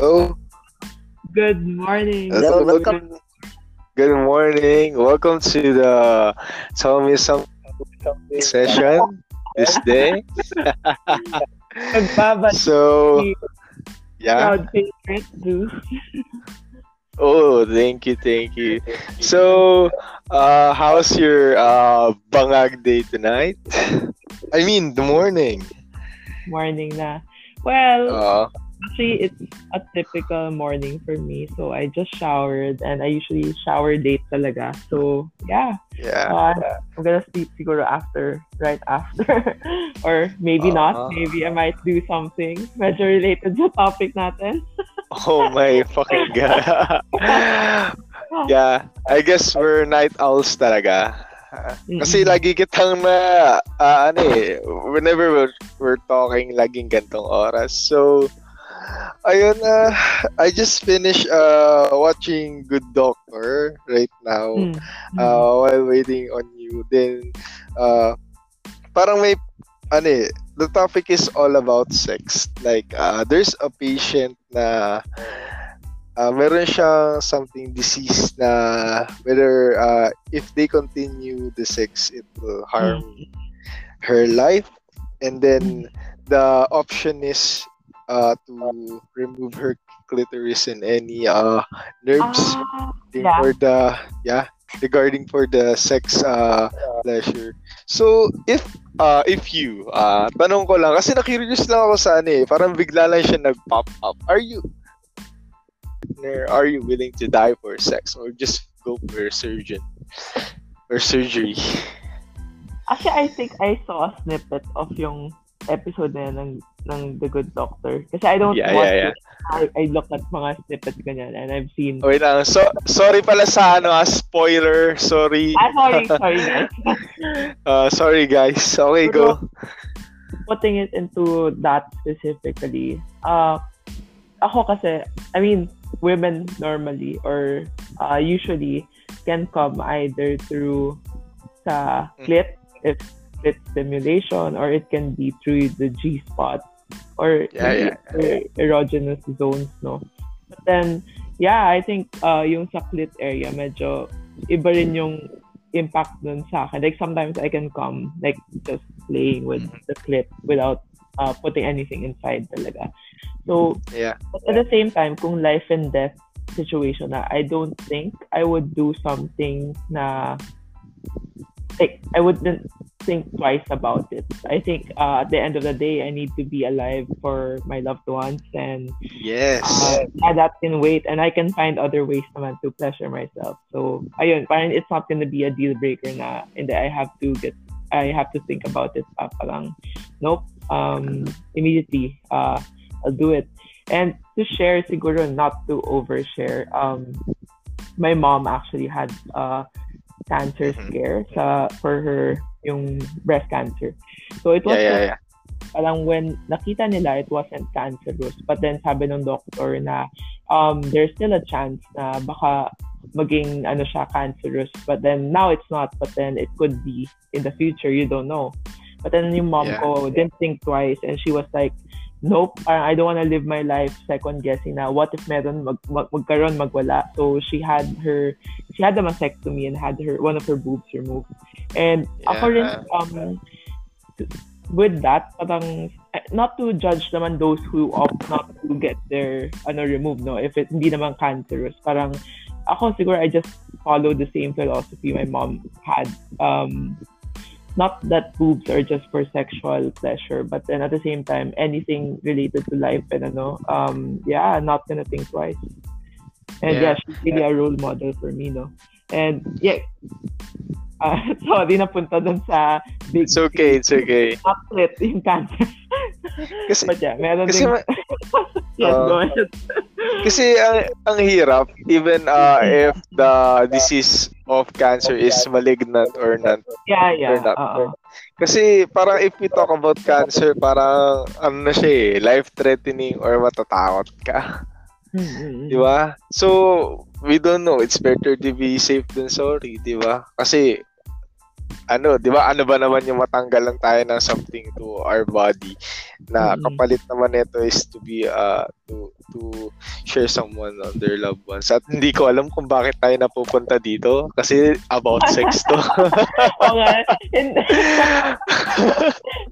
Oh, Good morning. Hello, welcome. Good morning. Welcome to the Tell Me Something session this day. So, yeah. proud favorite Zeus. Oh, thank you, thank you. So, uh, how's your uh, bangag day tonight? I mean, the morning. Morning na. Well, Uh, actually, it's a typical morning for me. So, I just showered and I usually shower date talaga. So, yeah. yeah. Uh, I'm gonna sleep siguro after, right after. or maybe Uh-huh. not. Maybe I might do something medyo related sa topic natin. Oh my fucking god. yeah, I guess we're night owls talaga. Kasi Mm-mm. lagi kitang na, ah, ano eh, whenever we're, we're talking, laging gantong oras. So, ayun, uh, I just finished uh, watching Good Doctor right now Mm. uh, while waiting on you. Then, uh, parang may, ano eh, the topic is all about sex. Like, uh, there's a patient na uh, meron siyang something disease na whether uh, if they continue the sex, it will harm her life. And then, the option is uh, to remove her clitoris and any uh, nerves thing yeah. for the yeah regarding for the sex uh pleasure. So if uh if you uh tanong ko lang kasi na-curious lang ako sa ano eh parang bigla lang siya nag-pop up. Are you are you willing to die for sex or just go for a surgeon or surgery? Actually, I think I saw a snippet of yung episode na ng, ng The Good Doctor. Kasi I don't Yeah, watch yeah, yeah. it. I, I look at mga snippets ganyan and I've seen... wait lang so sorry pala sa ano ah, spoiler sorry Ah, sorry, sorry guys. uh, sorry guys okay go Putting it into that specifically, uh, ako kasi, I mean, women normally or uh, usually can come either through sa Mm. clit, if clit stimulation, or it can be through the G spot or Yeah, yeah. er- erogenous zones, no? But then, yeah, I think uh, yung sa clit area, medyo iba rin yung impact dun sa akin. Like, sometimes I can come, like, just playing with Mhm. the clit without uh, putting anything inside talaga. So, yeah but at the same time, kung life and death situation na, I don't think I would do something na like I wouldn't think twice about it. I think uh, at the end of the day, I need to be alive for my loved ones, and yes uh, that can wait, and I can find other ways naman to pleasure myself. So, ayun, parang it's not gonna be a deal breaker na, and I have to get, I have to think about it. Pa, parang, nope. Um, immediately, uh, I'll do it. And to share, siguro not to overshare. Um, my mom actually had uh, cancer Mhm. scare sa for her yung breast cancer. So it was yeah yeah yeah. parang when nakita nila it wasn't cancerous. But then sabi ng doctor na um there's still a chance na baka maging ano siya cancerous. But then now it's not. But then it could be in the future. You don't know. But then yung mom Yeah. ko didn't think twice. And she was like nope I don't want to live my life second guessing na what if meron mag, mag magkaroon magwala so she had her she had a mastectomy and had her one of her boobs removed and ako rin Yeah. um with that, parang, eh, not to judge naman those who opt not to get their, ano, removed, no? If it, hindi naman cancerous. Parang, ako siguro, I just follow the same philosophy my mom had. Um, not that boobs are just for sexual pleasure, but then at the same time, anything related to life and ano, um, yeah, not gonna think twice. And Yeah. yeah, she's really a role model for me, no? And yeah, uh, sorry, napunta dun sa big it's okay it's okay outlet yung cancer. Kasi But yeah, meron kasi din. ma- yes, uh, go ahead. Kasi ang, ang hirap, even uh, if the disease of cancer is malignant or not. Yeah, yeah. or not. Kasi parang if we talk about cancer, parang ano na siya eh, life-threatening or matatakot ka. Mm, mm, mm. Di ba? So, we don't know. It's better to be safe than sorry, di ba? Kasi ano, 'di ba? Ano ba naman yung matanggal lang tayo ng something to our body na kapalit naman nito is to be uh to to share someone on their loved ones. At hindi ko alam kung bakit tayo napupunta dito kasi about sex to. Oo nga.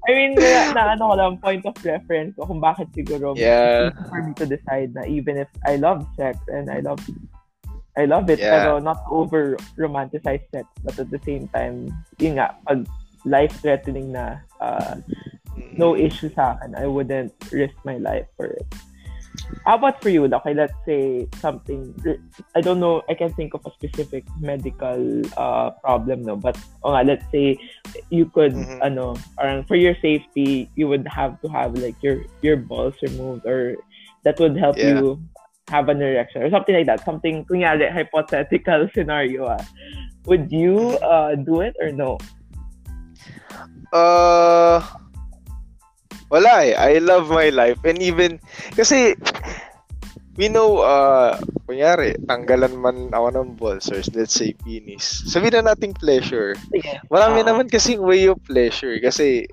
I mean, na, na ano ko lang, point of reference ko kung bakit siguro yeah. for me to decide na even if I love sex and I love I love it, Yeah. pero not over romanticize sex, but at the same time, yun nga, pag life-threatening na, uh, no issue sa akin, I wouldn't risk my life for it. How about for you? Okay, let's say something, I don't know, I can think of a specific medical uh, problem, no, but oh nga, let's say you could, Mhm. ano, parang for your safety, you would have to have like your, your balls removed or that would help Yeah. you have an erection or something like that. Something, kunyari, hypothetical scenario, ah. Would you uh, do it or no? Uh, wala eh. I love my life. And even, kasi, we know, uh, kunyari, tanggalan man ako ng balls or let's say penis. Sabihin na nating pleasure. Sige. Marami Ah. naman kasing way of pleasure. Kasi,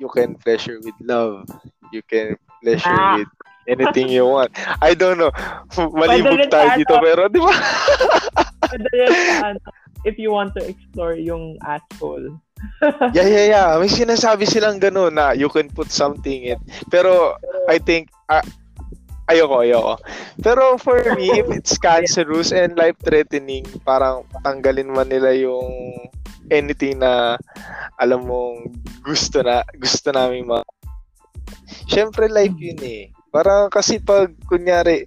you can pleasure with love. You can pleasure Ah. with anything you want. I don't know. Malibog tayo dito, pero di ba? Ano, if you want to explore yung asshole. yeah, yeah, yeah. May sinasabi silang gano'n na you can put something in. Pero, I think, ah, ayoko, ayoko. Pero for me, if it's cancerous and life-threatening, parang tanggalin man nila yung anything na alam mong gusto na gusto naming ma Siyempre life yun eh. Parang kasi pag kunyari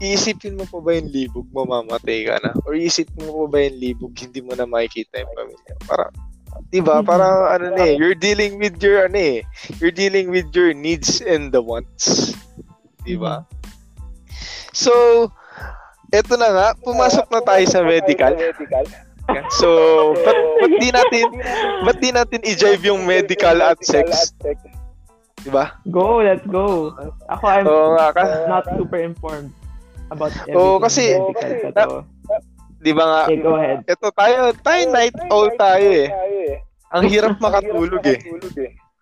iisipin mo pa ba yung libog, mamamatay ka na? Or iisipin mo pa ba yung libog, hindi mo na makikita yung pamilya? Parang, di ba? Mhm. Parang ano na eh, you're dealing with your ano eh, you're dealing with your needs and the wants. Di ba? So, eto na nga, pumasok na tayo sa medical. So, ba't, ba't di natin, ba't di natin i-jive yung medical at sex? Di ba? Go, let's go. Ako, I'm Oo nga, kasi, not super informed about everything Oo, kasi- medical. Di ba nga, okay, go ahead. Ito tayo, tayo night owl tayo eh. Ang hirap makatulog eh.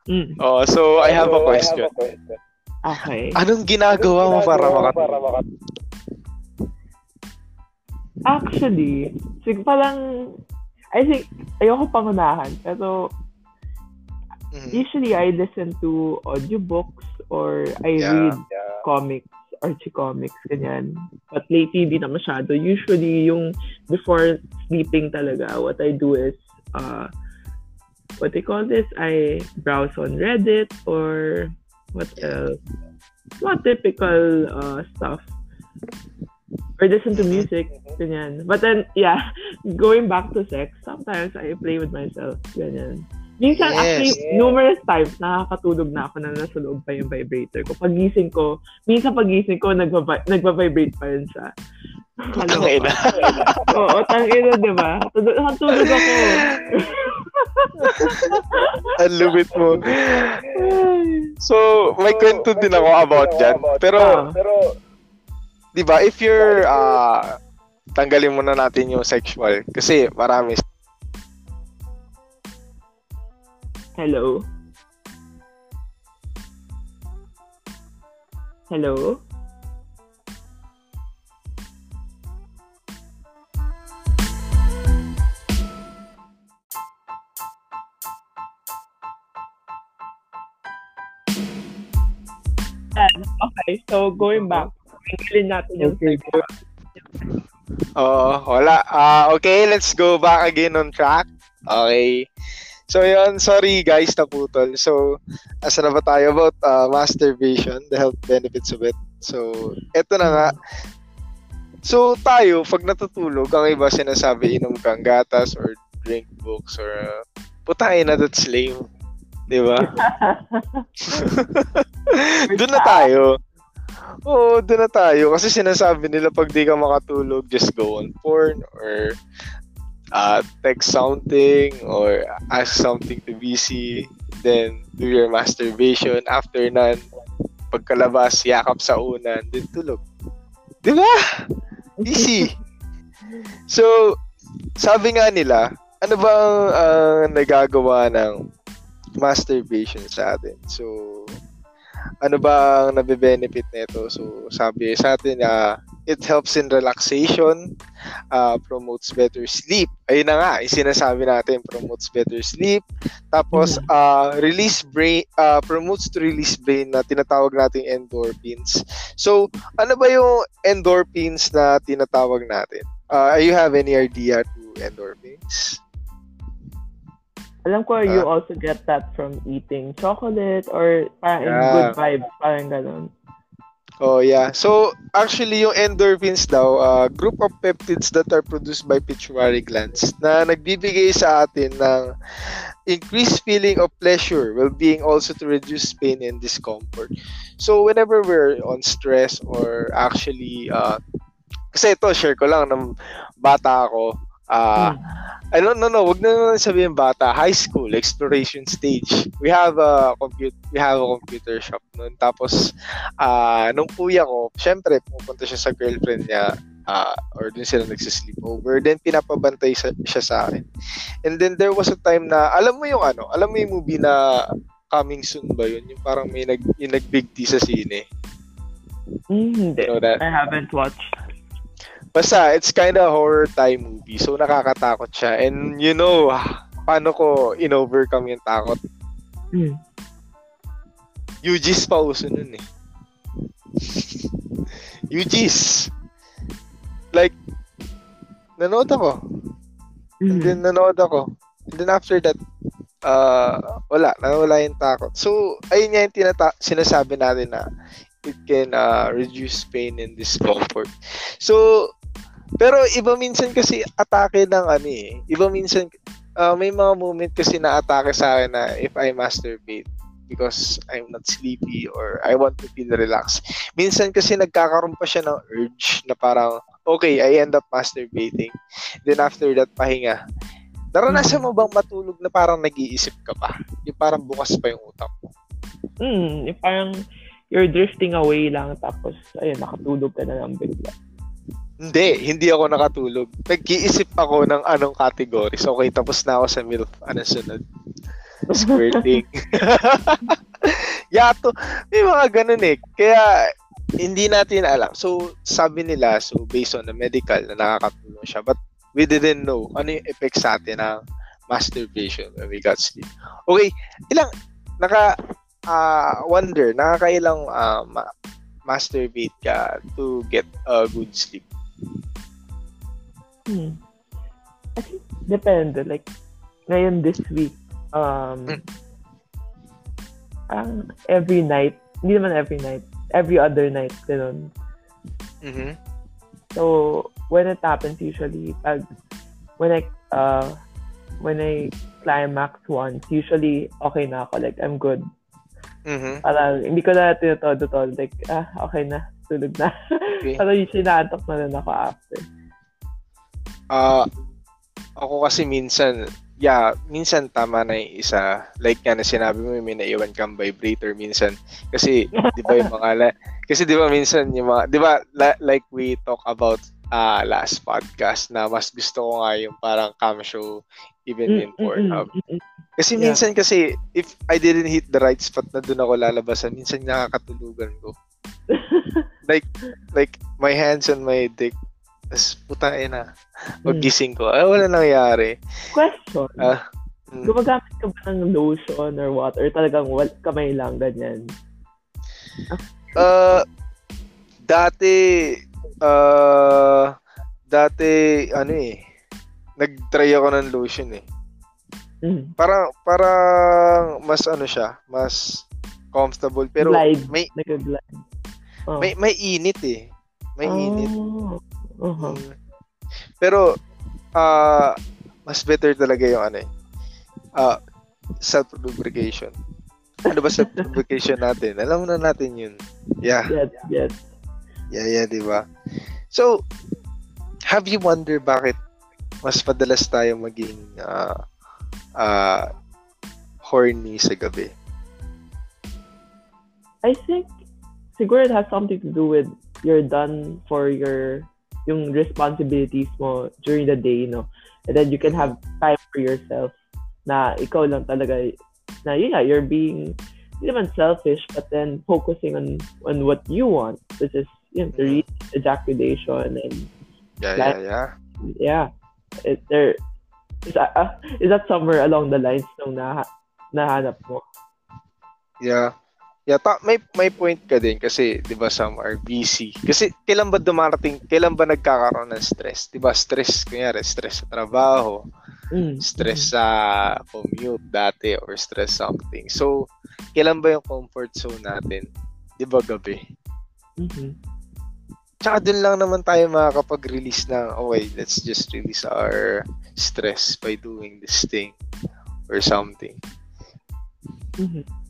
Mm, Oh, so I have a question. okay. Anong ginagawa mo para makatulog? Actually, sig parang, I think, ayoko pangunahan, pero Mhm. usually I listen to audiobooks or I Yeah. read comics, Archie comics, ganyan. But lately, di na masyado. Usually, yung before sleeping talaga, what I do is, uh, what they call this, I browse on Reddit or what else? Not typical uh, stuff. Or listen to Mhm. music, ganyan. But then, yeah, going back to sex, sometimes I play with myself, ganyan. Minsan, Yes. actually, numerous times, nakakatulog na ako na nasa loob pa yung vibrator ko. Pagising ko, minsan pagising ko, nagva- nagva-vibrate pa rin siya. Ang ina. Oo, tangina, di ba? Tulog, tulog ako. Ang lubit mo. So, may kwento din ako about dyan. Pero, Ah. di ba, if you're, ah, tanggalin muna natin yung sexual. Kasi marami. Hello? Hello? Okay, so going back, tanggalin natin yung sexual. Oo, wala. Ah, okay, let's go back again on track. Okay. So, yun, sorry guys, naputol. So, asa na ba tayo about uh, masturbation, the health benefits of it. So, eto na nga. So, tayo, pag natutulog, ang iba sinasabi, inom kang gatas or drink books or uh, putahin na that's lame. Di ba? doon na tayo. Oo, doon na tayo. Kasi sinasabi nila pag di ka makatulog, just go on porn or uh, text something or ask something to busy. Then, do your masturbation. After nun, pagkalabas, yakap sa unan, then tulog. Di ba? Easy. So, sabi nga nila, ano ba ang uh, nagagawa ng masturbation sa atin? So, ano ba ang nabe-benefit nito? So, sabi sa atin na uh, it helps in relaxation, uh, promotes better sleep. Ayun na nga, sinasabi natin, promotes better sleep. Tapos, mm. uh, release brain, uh, promotes to release brain na tinatawag nating endorphins. So, ano ba yung endorphins na tinatawag natin? Uh, you have any idea to endorphins? Alam ko, uh, you also get that from eating chocolate or parang yeah. good vibes, parang ganun. Oh, yeah. So, actually, yung endorphins daw, uh, group of peptides that are produced by pituitary glands na nagbibigay sa atin ng increased feeling of pleasure, well-being, also to reduce pain and discomfort. So, whenever we're on stress or actually, uh, kasi ito, share ko lang, ng bata ako, uh, I don't know, no, wag na naman sabihin bata, high school, exploration stage. We have a compute we have a computer shop noon. Tapos uh, nung kuya ko, syempre pupunta siya sa girlfriend niya uh, or dun sila nagsisleep over. Then pinapabantay sa, siya sa akin. And then there was a time na alam mo yung ano, alam mo yung movie na coming soon ba yun? Yung parang may nag yung nag-big T sa sine. Mm, you know that? I haven't watched. Basta, it's kind of horror time movie. So, nakakatakot siya. And you know, paano ko in-overcome yung takot? Hmm. UG's pa uso nun eh. UG's. Like, nanood ako. Mm. And then nanood ako. And then after that, uh, wala, nawala yung takot. So, ayun nga yung tinata- sinasabi natin na it can uh, reduce pain and discomfort. So, pero iba minsan kasi atake ng ano eh. Iba minsan, uh, may mga moment kasi na atake sa akin na if I masturbate because I'm not sleepy or I want to feel relaxed. Minsan kasi nagkakaroon pa siya ng urge na parang, okay, I end up masturbating. Then after that, pahinga. Naranasan mo bang matulog na parang nag-iisip ka pa? Yung parang bukas pa yung utak mo? Hmm, yung parang you're drifting away lang tapos, ayun, nakatulog ka na lang bigla. Hindi, hindi ako nakatulog. Nag-iisip ako ng anong categories. Okay, tapos na ako sa MILF. Ano sunod? Squirting. Yato. May mga ganun eh. Kaya, hindi natin alam. So, sabi nila, so based on the medical na nakakatulong siya. But we didn't know ano yung effect sa atin ng masturbation when we got sleep. Okay, ilang, naka, uh, wonder, nakakailang uh, ma- masturbate ka to get a good sleep? Hmm. I think depende. Like, ngayon this week, um, mm. every night, hindi naman every night, every other night, ganun. Mm-hmm. So, when it happens usually, pag, when I, uh, when I climax once, usually, okay na ako. Like, I'm good. Mm-hmm. Parang, hindi ko na tinatodo-todo. Like, ah, okay na. Tulog na. Okay. Pero naantok na rin ako after. Ah, uh, ako kasi minsan, yeah, minsan tama na yung isa. Like nga na sinabi mo, may naiwan kang vibrator minsan. Kasi, di ba yung mga, la- kasi di ba minsan yung mga, di ba, la- like we talk about uh, last podcast na mas gusto ko nga yung parang cam show even in Pornhub. Kasi yeah. minsan kasi, if I didn't hit the right spot na doon ako lalabasan, minsan nakakatulugan ko. Like, like, my hands on my dick tapos, putang ina. Magising ko. Ay, wala nangyari. Question. Ah, mm. Gumagamit ka ba ng lotion or what? Or talagang wal- kamay lang, ganyan? Uh, dati, uh, dati, ano eh, nag-try ako ng lotion eh. Mm. Parang, parang, mas ano siya, mas comfortable. Pero, glide. may, Nag-glide. Oh. May, may init eh. May oh. init. Uh-huh. Pero, uh, mas better talaga yung ano eh. Uh, self-lubrication. Ano ba self-lubrication natin? Alam na natin yun. Yeah. Yes, yes. Yeah, yeah, di ba? So, have you wonder bakit mas madalas tayo maging uh, uh, horny sa gabi? I think siguro it has something to do with you're done for your yung responsibilities mo during the day, you know. And then you can have time for yourself na ikaw lang talaga na yun yeah, you're being hindi naman selfish but then focusing on on what you want which is yun, to reach ejaculation and Yeah, yeah, yeah. yeah it, there is that, uh, is that somewhere along the lines nung na nahanap mo Yeah. Yeah, ta- may may point ka din kasi 'di ba some are busy. Kasi kailan ba dumarating, kailan ba nagkakaroon ng stress? 'Di ba? Stress kunyari, stress sa trabaho, mm. stress sa commute dati or stress something. So, kailan ba yung comfort zone natin? 'Di ba gabi? Mhm. Tsaka dun lang naman tayo makakapag-release ng, okay, let's just release our stress by doing this thing or something. Mhm.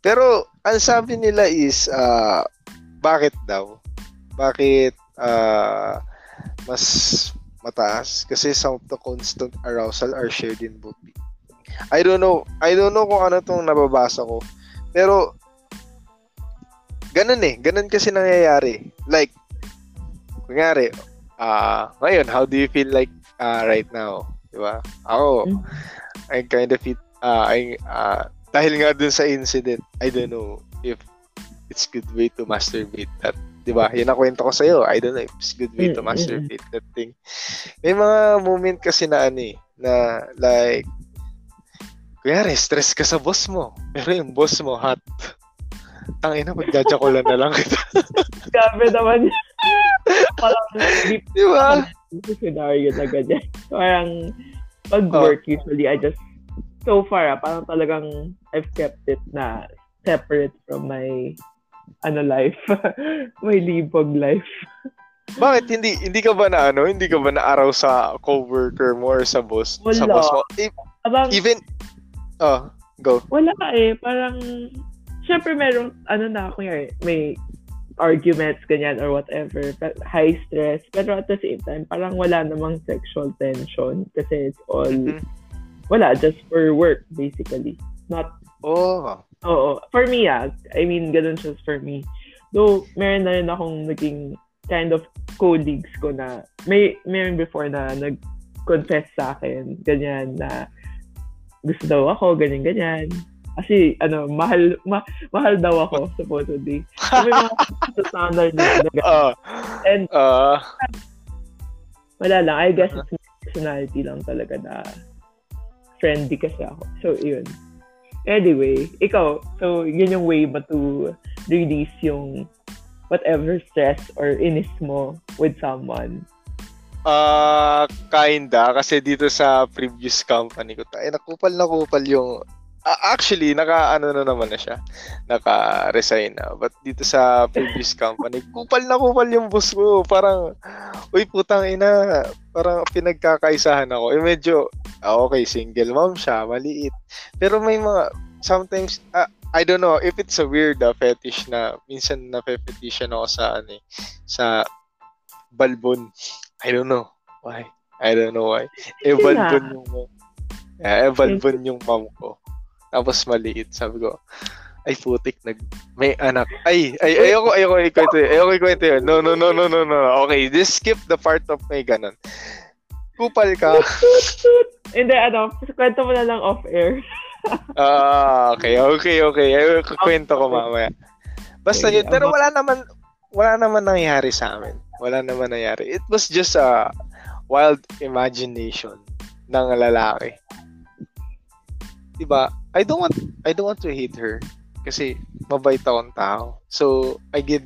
Pero ang sabi nila is uh, bakit daw? Bakit uh, mas mataas? Kasi some of the constant arousal are shared in both people. I don't know. I don't know kung ano tong nababasa ko. Pero ganun eh. Ganun kasi nangyayari. Like, kunyari, uh, ngayon, how do you feel like uh, right now? Diba? Ako, Mm. I kind of feel, uh, I, uh, dahil nga dun sa incident, I don't know if it's good way to masturbate that. Di ba? Yan ang kwento ko sa'yo. I don't know if it's good way to Mm, mm, masturbate that thing. May mga moment kasi na ano eh, na like, kunyari, stress ka sa boss mo. Pero yung boss mo, hot. Tangina, magjajakulan na lang kita. Grabe naman yun. Parang deep Di ba? scenario na ganyan. Parang pag work, usually, I just, so far, ah, parang talagang I've kept it na separate from my ano life, my libog life. Bakit hindi hindi ka ba na ano, hindi ka ba na araw sa coworker mo or sa boss, sa Wala. boss mo? E- Parang, Even Oh, go. wala eh. Parang, syempre merong, ano na, kunyari, may arguments, ganyan, or whatever, but high stress. Pero at the same time, parang wala namang sexual tension kasi it's all, Mhm. Wala, just for work, basically. Not Oh. Oo. For me, ah. I mean, ganun siya for me. Though, meron na rin akong naging kind of colleagues ko na, may, meron before na nag-confess sa akin, ganyan, na gusto daw ako, ganyan, ganyan. Kasi, ano, mahal, ma, mahal daw ako, supposedly. So, may mga standard na, na. Ah. And, Ah. wala lang. I guess it's personality lang talaga na friendly kasi ako. So, yun. Anyway, ikaw, so, yun yung way ba to release yung whatever stress or inis mo with someone? Ah, kinda kasi dito sa previous company ko, tayo nakupal na kupal yung Ah, actually naka ano na naman na siya. Naka-resign na. But dito sa previous company, kupal na kupal yung boss ko. Parang uy putang ina, parang pinagkakaisahan ako. Eh medyo okay, single mom siya, maliit. Pero may mga sometimes ah, I don't know if it's a weird uh, fetish na minsan na fetishan ako sa ano eh, sa balbon. I don't know why. I don't know why. Eh, balbon yung eh, balbon yung mom ko. Tapos maliit. Sabi ko, ay putik, nag, may anak. Ay, ay, ayoko, ayoko ikwento yun. Ayoko ikwento yun. No, no, no, no, no, no. Okay, just skip the part of may ganun. Kupal ka. Hindi, ano, kwento mo na lang off-air. Ah, okay, okay, okay. Ay, kukwento ko mamaya. Basta Okay, yun. Pero wala naman, wala naman nangyari sa amin. Wala naman nangyari. It was just a wild imagination ng lalaki. Diba? I don't want, I don't want to hate her. Kasi mabait akong tao. So, I give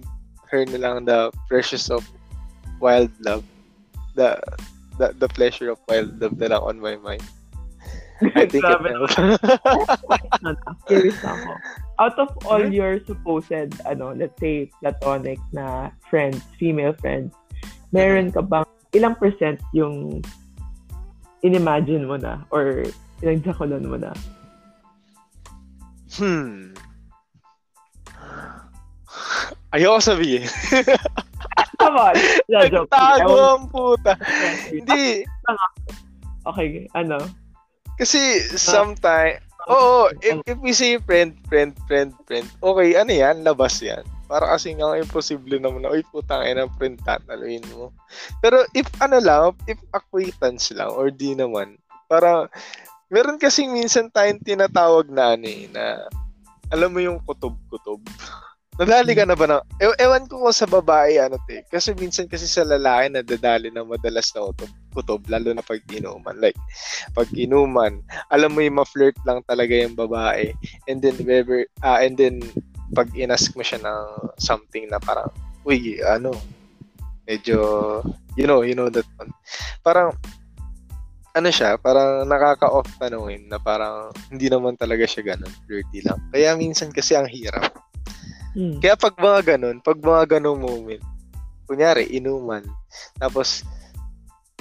her na lang the precious of wild love. The, the, the pleasure of wild love na lang on my mind. I think it. Ano, Curious ako. Out of all your supposed, ano, let's say, platonic na friends, female friends, meron ka bang, ilang percent yung inimagine mo na or pinagjakulan mo na? Hmm. Ayoko sabihin. Come on! Nagtago ang puta. Hindi. Okay, ano? Kasi sometime, oo, if, if we say friend, friend, friend, friend, okay, ano yan, labas yan. Para kasi nga imposible naman na, uy, putang ina, friend, tataluin mo. Pero if ano lang, if acquaintance lang, or di naman, Parang, meron kasi minsan tayong tinatawag na ano eh, na alam mo yung kutob-kutob. Nadali ka na ba na? E- ewan ko kung sa babae ano te. Kasi minsan kasi sa lalaki nadadali na madalas na kutob, kutob lalo na pag inuman. Like pag inuman, alam mo yung ma-flirt lang talaga yung babae. And then whenever uh, and then pag inask mo siya ng something na parang uy, ano, medyo you know, you know that one. Parang ano siya, parang nakaka-off tanungin na parang hindi naman talaga siya ganun, flirty lang. Kaya minsan kasi ang hirap Mm. Kaya pag mga ganun, pag mga ganung moment, kunyari, inuman, tapos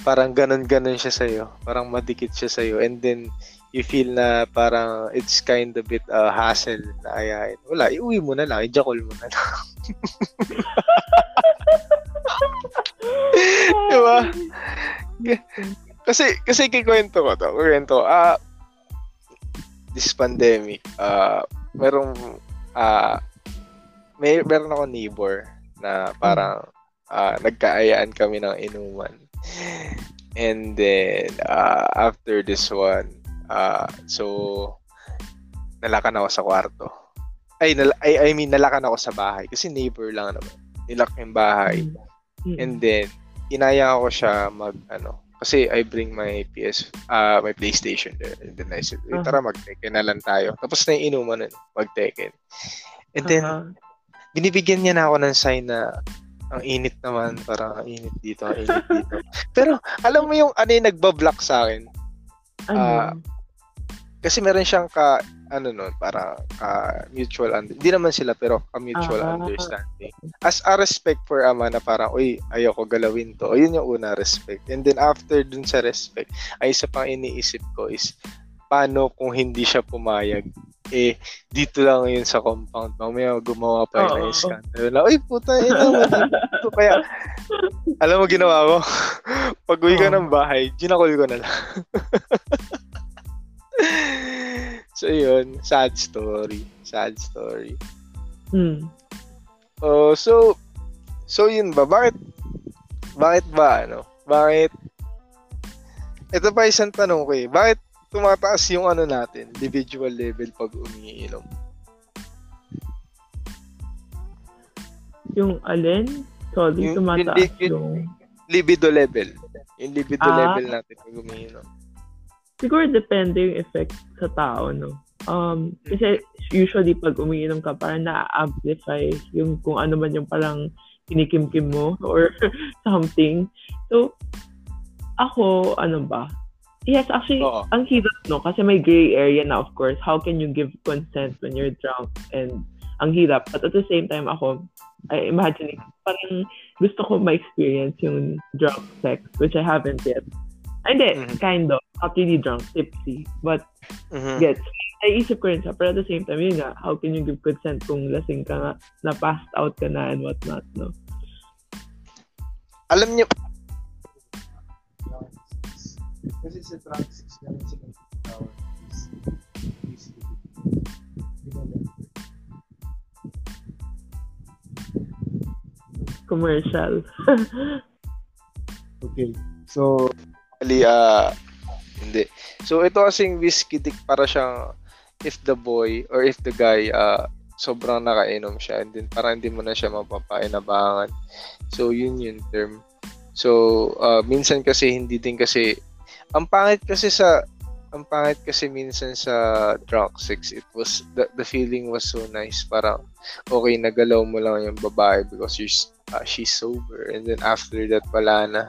parang ganun-ganun siya sa'yo, parang madikit siya sa'yo, and then you feel na parang it's kind of bit uh, hassle na ayahin. Wala, iuwi mo na lang, i-jackal mo na lang. diba? Kasi, kasi kikwento ko to, kikwento, ah, uh, this pandemic, uh, merong, uh, may meron ako neighbor na parang uh, nagkaayaan kami ng inuman. And then uh, after this one, uh, so nalakan ako sa kwarto. Ay, nal- I, I mean, nalakan ako sa bahay kasi neighbor lang naman. Nilak yung bahay. Mm-hmm. And then, inaya ako siya mag, ano, kasi I bring my PS, uh, my PlayStation there. And then I said, uh-huh. tara, mag-Tekken na lang tayo. Tapos na yung inuman nun, mag-Tekken. And then, uh-huh binibigyan niya na ako ng sign na ang init naman, parang ang init dito, ang init dito. Pero, alam mo yung ano yung nagbablock sa akin? Ano? Uh, kasi meron siyang ka, ano nun, para ka mutual, under, hindi naman sila, pero ka mutual uh, understanding. As a respect for ama na parang, uy, ayoko galawin to. O yun yung una, respect. And then after dun sa respect, ay isa pang iniisip ko is, paano kung hindi siya pumayag? Eh, dito lang yun sa compound. Mamaya gumawa pa yun ng scandal. Na, Uy, puta, ina mo dito. Kaya, alam mo ginawa ko? Pag uwi ka ng bahay, ginakol ko na lang. so, yun. Sad story. Sad story. Hmm. Oh, so, so yun ba? Bakit, bakit ba, ano? Bakit, ito pa isang tanong ko eh. Bakit tumataas yung ano natin, individual level pag umiinom. Yung alin? Sorry, yung, tumataas yung, yung... Libido level. Yung libido ah, level natin pag umiinom. Siguro depende yung effect sa tao, no? Um, kasi usually pag umiinom ka, parang na-amplify yung kung ano man yung parang kinikimkim mo or something. So, ako, ano ba, Yes, actually, Oo. ang hirap, no? Kasi may gray area na, of course. How can you give consent when you're drunk? And ang hirap. But at the same time, ako, I imagine, parang gusto ko ma-experience yung drunk sex, which I haven't yet. Hindi, mm-hmm. kind of. Not really drunk, tipsy. But, mm-hmm. gets. Naisip ko rin siya. Pero at the same time, yun nga, how can you give consent kung lasing ka nga, na passed out ka na and whatnot, no? Alam niyo, kasi sa track 6 namin sa Tower is basically commercial. okay. So, ali uh, hindi. So, ito kasing whiskey dick para siyang if the boy or if the guy uh, sobrang nakainom siya and then parang hindi mo na siya mapapainabangan. So, yun yung term. So, uh, minsan kasi hindi din kasi ang pangit kasi sa ang pangit kasi minsan sa drunk sex it was the, the feeling was so nice. Parang okay nagalaw mo lang yung babae because she's uh, she's sober. And then after that wala na.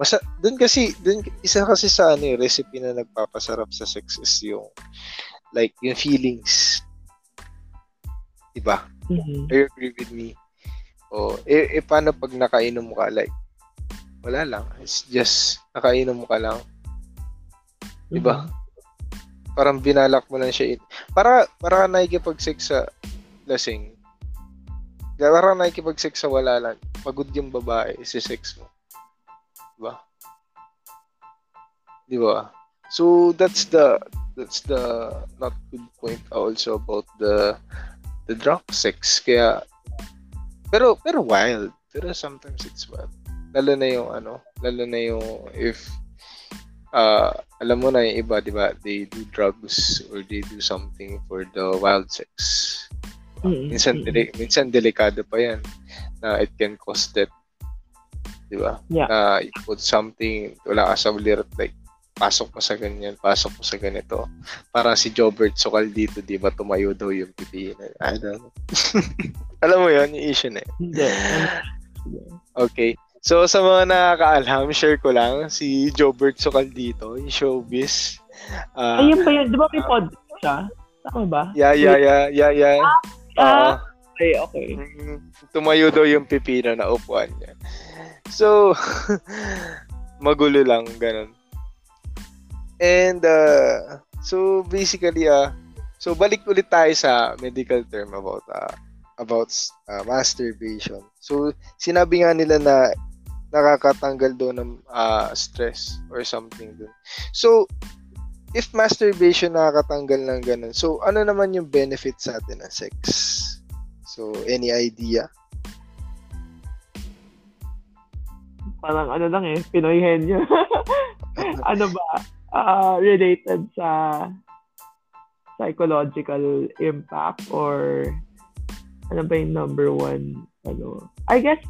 Masa, dun kasi dun isa kasi sa ano yung recipe na nagpapasarap sa sex is yung like yung feelings. Diba? Mm-hmm. Are you agree with me? O eh, eh paano pag nakainom ka? Like wala lang. It's just nakainom ka lang 'Di ba? Mm-hmm. Parang binalak mo lang siya. In. Para para nakikipag-sex sa lasing. Para nakikipag-sex sa wala lang. Pagod yung babae, si sex mo. 'Di ba? 'Di ba? So that's the that's the not good point also about the the drunk sex kaya pero pero wild pero sometimes it's wild lalo na yung ano lalo na yung if uh, alam mo na yung iba, di ba, they do drugs or they do something for the wild sex. Mm, Minsan, mm. deli- minsan delikado pa yan na it can cause death. Di ba? Yeah. Na you put something, wala ka sa lirat, like, pasok mo sa ganyan, pasok mo sa ganito. Parang si Jobert Sokal dito, di ba, tumayo daw yung pipi. I don't know. alam mo yun, yung issue na yun. Hindi. Okay. So, sa mga nakakaalam, share ko lang si Jobert Sokal dito, yung showbiz. Ah, Ayun ba yun? Di ba may podcast siya? Tama ba? yeah, yeah, yeah, yeah, yeah. Ah, okay, okay. Mm, tumayo daw yung pipino na upuan niya. So, magulo lang, ganun. And, uh, so basically, uh, so balik ulit tayo sa medical term about, uh, about uh, masturbation. So, sinabi nga nila na nakakatanggal daw ng uh, stress or something dun. So, if masturbation nakakatanggal ng ganun, so ano naman yung benefit sa atin ng sex? So, any idea? Parang ano lang eh, Pinoy henyo. ano ba? Ah, related sa psychological impact or ano ba yung number one ano I guess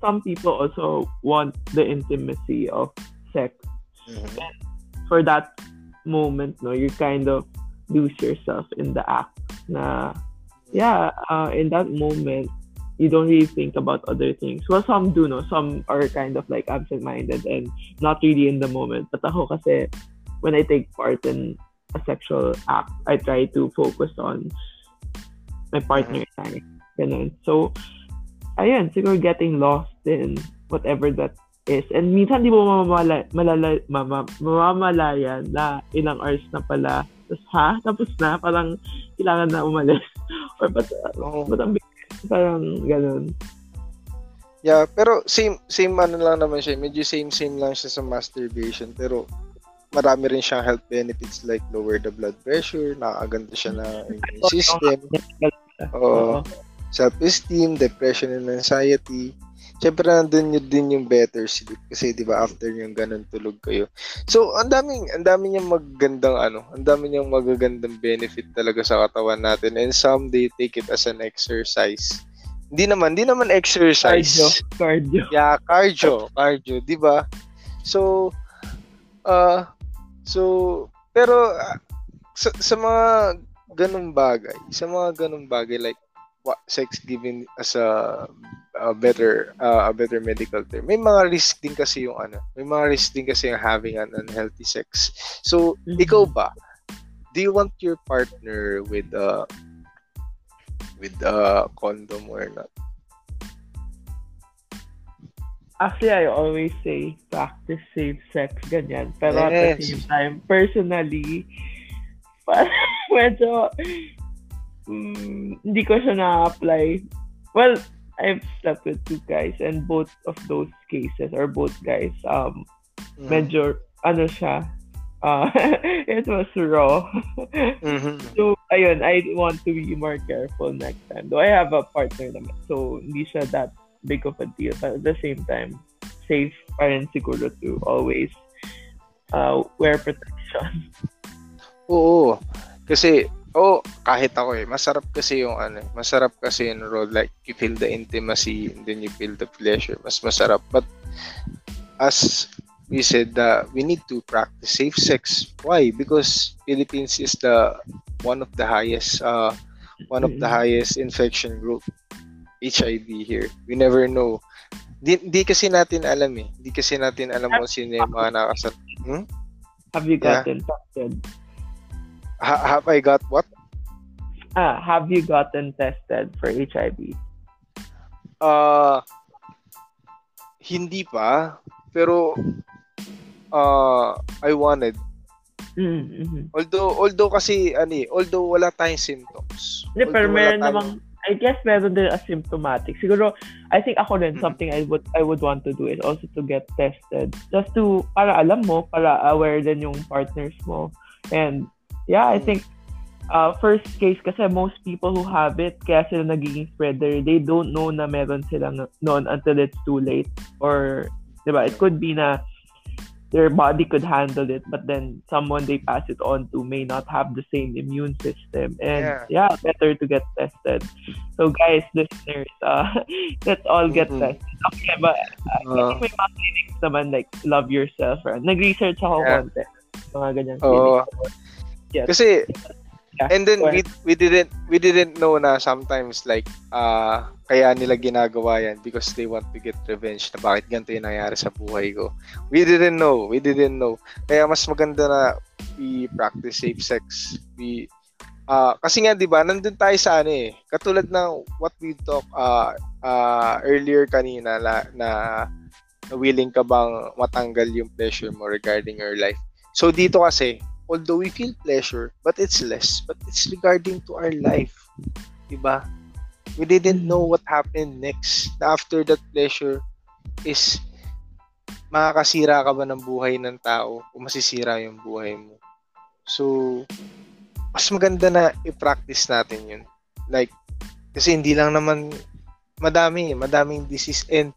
some people also want the intimacy of sex. For that moment no you kind of lose yourself in the act na yeah uh, in that moment you don't really think about other things. Well some do no. Some are kind of like absent-minded and not really in the moment. But ako kasi when I take part in a sexual act I try to focus on my partner. I ganun. So ayun siguro getting lost in whatever that is. And minsan di mo mamamala, malala, mama, mamamalayan na ilang hours na pala. Tapos ha? Tapos na? Parang kailangan na umalis. Or ba't, Oo. ba't ang parang ganun. Yeah, pero same same ano lang naman siya. Medyo same same lang siya sa masturbation. Pero marami rin siyang health benefits like lower the blood pressure, nakakaganda siya na immune system, oo, self-esteem, depression and anxiety. Siyempre nandun yun din yung better sleep kasi 'di ba after yung ganun tulog kayo. So ang daming ang dami niyang magagandang ano, ang dami niyang magagandang benefit talaga sa katawan natin and some they take it as an exercise. Hindi naman, hindi naman exercise. cardio cardio Yeah, cardio, cardio, 'di ba? So uh so pero ah, sa, sa mga ganung bagay, sa mga ganung bagay like sex given as a, a better uh, a better medical term. May mga risk din kasi yung ano, may mga risk din kasi yung having an unhealthy sex. So, Mhm. ikaw ba? Do you want your partner with uh with a condom or not? Actually, I always say practice safe sex, ganyan. Pero at the same time, personally, medyo mm, hindi ko siya na-apply. Well, I've slept with two guys and both of those cases or both guys, um, Mm. medyo, ano siya, uh, it was raw. Mhm. So, ayun, I want to be more careful next time. Though I have a partner naman, so hindi siya that big of a deal. But at the same time, safe pa rin siguro to always uh, wear protection. Oo. Kasi, oh, kahit ako eh, masarap kasi yung ano, eh, masarap kasi yung role, like, you feel the intimacy and then you feel the pleasure. Mas masarap. But, as we said, uh, we need to practice safe sex. Why? Because Philippines is the one of the highest, uh, one of the highest infection group, HIV here. We never know. Di, di kasi natin alam eh. Di kasi natin alam kung sino yung mga nakasal. Have you Yeah. gotten tested? Ha- have I got what? Ah, have you gotten tested for HIV? Ah, hindi pa, pero uh, I wanted. Mm-hmm. Although although kasi eh, although wala tayong symptoms. Hindi, pero meron tayong- namang, I guess meron din asymptomatic. Siguro, I think ako rin, Mhm. something I would I would want to do is also to get tested. Just to, para alam mo, para aware din yung partners mo. And, yeah, I think, uh, first case kasi most people who have it, kaya sila nagiging spreader, they don't know na meron silang noon until it's too late. Or, di ba, it could be na, their body could handle it, but then someone they pass it on to may not have the same immune system. And Yeah. yeah, better to get tested. So guys, listeners, uh, let's all get Mhm. tested. Okay, but uh, Uh, may mga clinics naman like love yourself. Or, nag-research ako Yeah. konti. Mga ganyan. Clinics. Yes. Kasi Yeah, and then we we didn't we didn't know na sometimes like uh kaya nila ginagawa yan because they want to get revenge na bakit ganito yung nangyari sa buhay ko. We didn't know. We didn't know. Kaya mas maganda na we practice safe sex. We ah kasi nga 'di ba nandun tayo sa ano eh katulad ng what we talk uh, uh, earlier kanina na, na na willing ka bang matanggal yung pleasure mo regarding your life. So dito kasi although we feel pleasure, but it's less. But it's regarding to our life. Diba? We didn't know what happened next. After that pleasure is makakasira ka ba ng buhay ng tao o masisira yung buhay mo. So, mas maganda na i-practice natin yun. Like, kasi hindi lang naman madami, madaming disease. And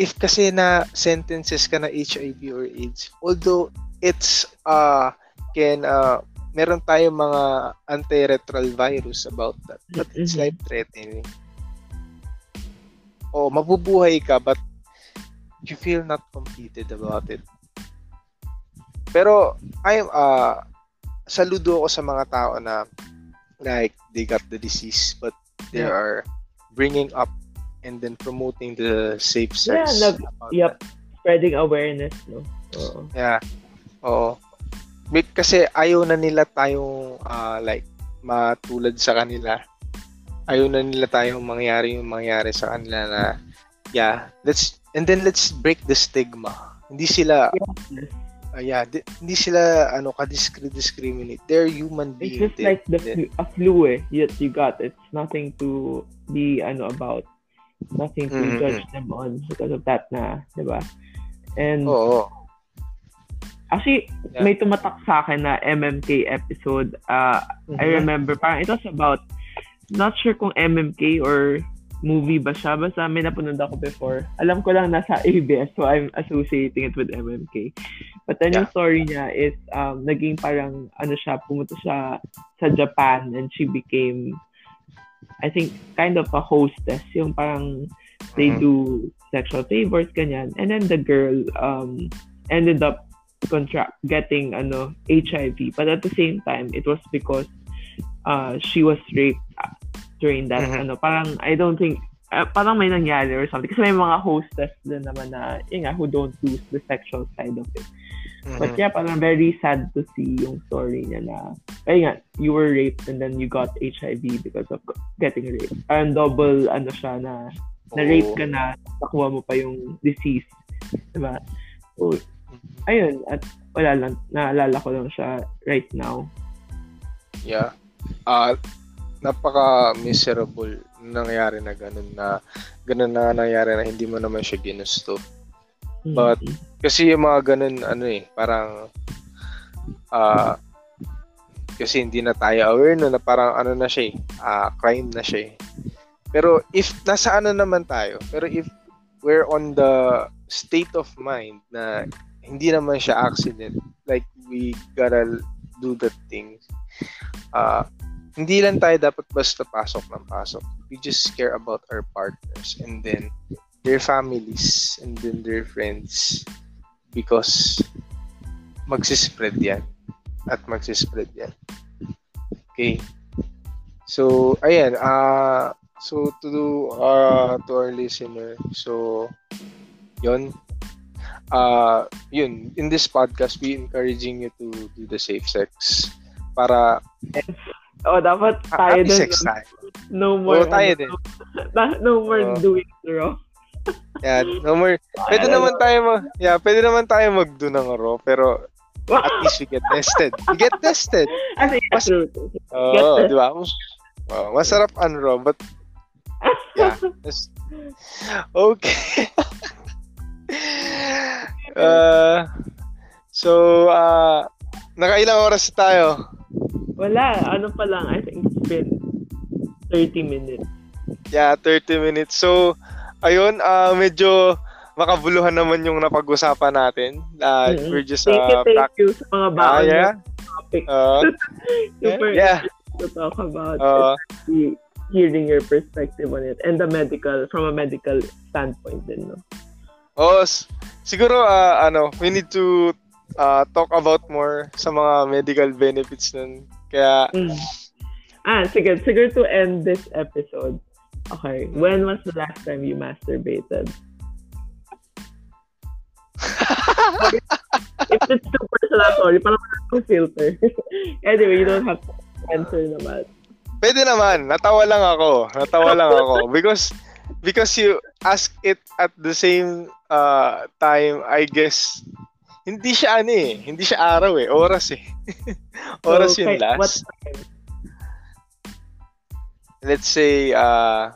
if kasi na sentences ka na HIV or AIDS, although it's uh can uh, meron tayong mga antiretroviral virus about that. But it's Mhm. life-threatening. Oh, mabubuhay ka but you feel not completed about it. Pero I'm uh saludo ako sa mga tao na like they got the disease but they Yeah. are bringing up and then promoting the safe Yeah, sex. nag- about Yep. Spreading awareness, no? Oo. Yeah. Oo. Be- Kasi ayaw na nila tayong ah, like matulad sa kanila. Ayaw na nila tayong mangyari yung mangyari sa kanila na yeah, let's and then let's break the stigma. Hindi sila ah, yeah, di- hindi sila ano ka discriminate. They're human It's beings. just like the flu, a flu eh. Yes, you got. It's nothing to be ano about. Nothing to Mhm. judge them on because of that na, di ba? And Oo. Actually, Yeah. may tumatak sa akin na MMK episode. Uh, I Mhm. remember, parang it was about, not sure kung MMK or movie ba siya. Basta may napunod ako before. Alam ko lang nasa ABS, so I'm associating it with MMK. But then yung Yeah. story niya is, um, naging parang, ano siya, pumunta siya sa Japan and she became, I think, kind of a hostess. Yung parang, they Mhm. do sexual favors, ganyan. And then the girl um, ended up contract getting ano HIV. But at the same time, it was because uh, she was raped uh, during that. Mhm. Ano, parang I don't think uh, parang may nangyari or something. Kasi may mga hostess din naman na, yun nga, who don't do the sexual side of it. But Mhm. yeah, parang very sad to see yung story niya na, ayun nga, you were raped and then you got HIV because of getting raped. Parang double, ano siya na, na-rape ka na, nakuha mo pa yung disease. Diba? So, Mhm. Ayun, at wala lang, naalala ko lang siya right now. Yeah. Ah, napaka miserable nangyari na ganun na ganun na nangyari na hindi mo naman siya ginusto. But- Mhm. Kasi yung mga ganun ano eh, parang ah kasi hindi na tayo aware no na parang ano na siya eh, ah, crime na siya eh. Pero if nasa ano naman tayo, pero if we're on the state of mind na hindi naman siya accident, like we gotta do the things. Ah, hindi lang tayo dapat basta pasok ng pasok. We just care about our partners and then their families and then their friends because magsispread yan at magsispread yan. Okay. So, ayan. Uh, so, to do, uh, to our listener, so, yun. Uh, yun. In this podcast, we encouraging you to do the safe sex para Oh, dapat tayo happy din. sex tayo. No more, Oo, tayo ano, din. no more Oo. doing raw. Yeah, no more. Pwede naman tayo mag, yeah, pwede naman tayo magdo ng raw, pero at least we get tested. We get tested. Kasi, Mas- true. Get di ba? Oh, masarap ang raw, but yeah. Okay. uh, so, uh, nakailang oras tayo? Wala, ano pa lang, I think it's been 30 minutes. Yeah, 30 minutes. So, ayun, uh, medyo makabuluhan naman yung napag-usapan natin. Uh, Mm-mm. We're just Thank you, uh, thank you sa mga Ah, baon yeah. topic. Uh, Super yeah. to talk about. Uh, hearing your perspective on it and the medical, from a medical standpoint din, no? Oh, siguro uh, ano, we need to uh, talk about more sa mga medical benefits nun. Kaya Mm. Ah, sige, siguro to end this episode. Okay, when was the last time you masturbated? If it's too personal, sorry, parang wala akong filter. anyway, you don't have to answer naman. Pwede naman, natawa lang ako. Natawa lang ako because because you ask it at the same uh, time, I guess hindi siya ano eh, hindi siya araw eh, oras eh. oras So, yung last. What time? let's say uh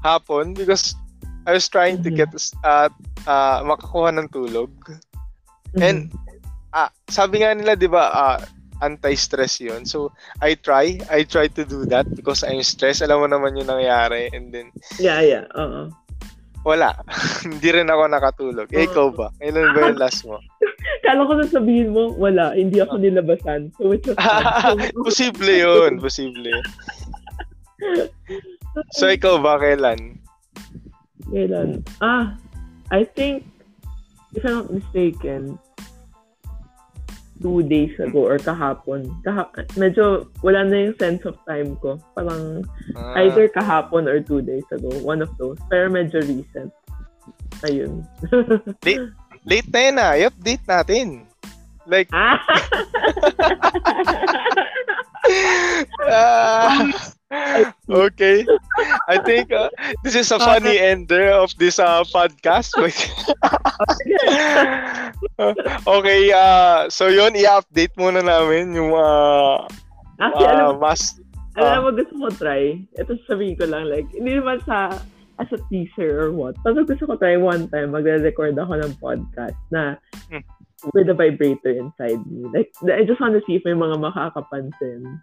hapon because I was trying to Mhm. get uh, uh makakuha ng tulog. And ah sabi nga nila 'di ba uh, anti-stress 'yun. So I try, I try to do that because I'm stressed. Alam mo naman yung nangyayari and then Yeah, yeah. Oo. wala. Hindi rin ako nakatulog. Eh, ikaw ba? Kailan ba yung last mo? Kala ko sasabihin mo, wala, hindi ako nilabasan. So, was fun. posible yun. Posible. So, ikaw ba kailan? Kailan? Ah, I think, if I'm not mistaken, two days ago or kahapon. Kaha- medyo wala na yung sense of time ko. Parang Ah, either kahapon or two days ago. One of those. Pero medyo recent. Ayun. late na yun ah. I-update natin. Like, ah! ah, okay. I think uh, this is a funny ender of this uh, podcast. okay, uh, so yun, i-update muna namin yung uh, Actually, alam, uh, mas... alam mo, gusto ko try. Ito sabihin ko lang, like, hindi naman sa as a teaser or what. Pero gusto ko try one time, magre-record ako ng podcast na Hmm. With a vibrator inside me. Like, I just want to see if may mga makakapansin.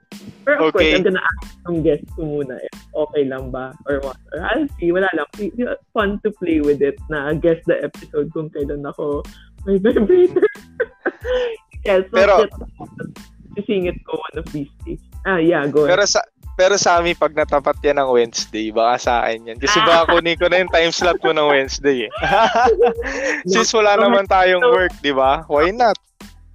Pero of Okay. course, I'm gonna ask yung guest ko muna if okay lang ba or what. Or I'll see, wala lang. Fun to play with it na guess the episode kung kailan ako may vibrator. yes, so Pero- sisingit ko one of these days. Ah, yeah, go ahead. Pero sa pero sa amin, pag natapat yan ng Wednesday, baka sa akin yan. Kasi baka kunin ko na yung time slot mo ng Wednesday eh. Since wala naman tayong work, di ba? Why not?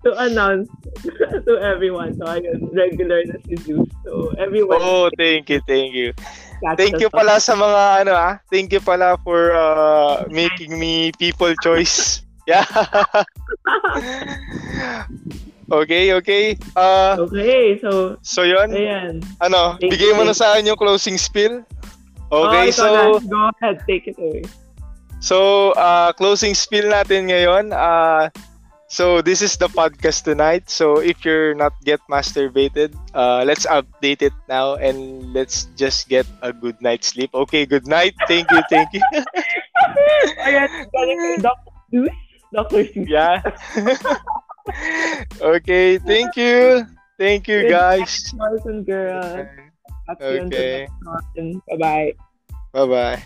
to announce to everyone. So, ayun, regular na si Zeus. So, everyone. Oh, thank you, thank you. Thank you pala sa mga ano ah. Thank you pala for uh, making me people choice. Yeah. Okay, okay. Uh, Okay, so, so yun, ayan. ano, Thank bigay mo na sa akin yung closing spiel. Okay, oh, so na. Go ahead, take it away. So, uh, closing spiel natin ngayon. Uh, so, this is the podcast tonight. So, if you're not yet masturbated, uh, let's update it now and let's just get a good night's sleep. Okay, good night. Thank you, thank you. Ayan, Dr. Dr. Yeah. okay, thank you. Thank you, Good guys. Boys and girls. Okay. Bye-bye. Bye-bye.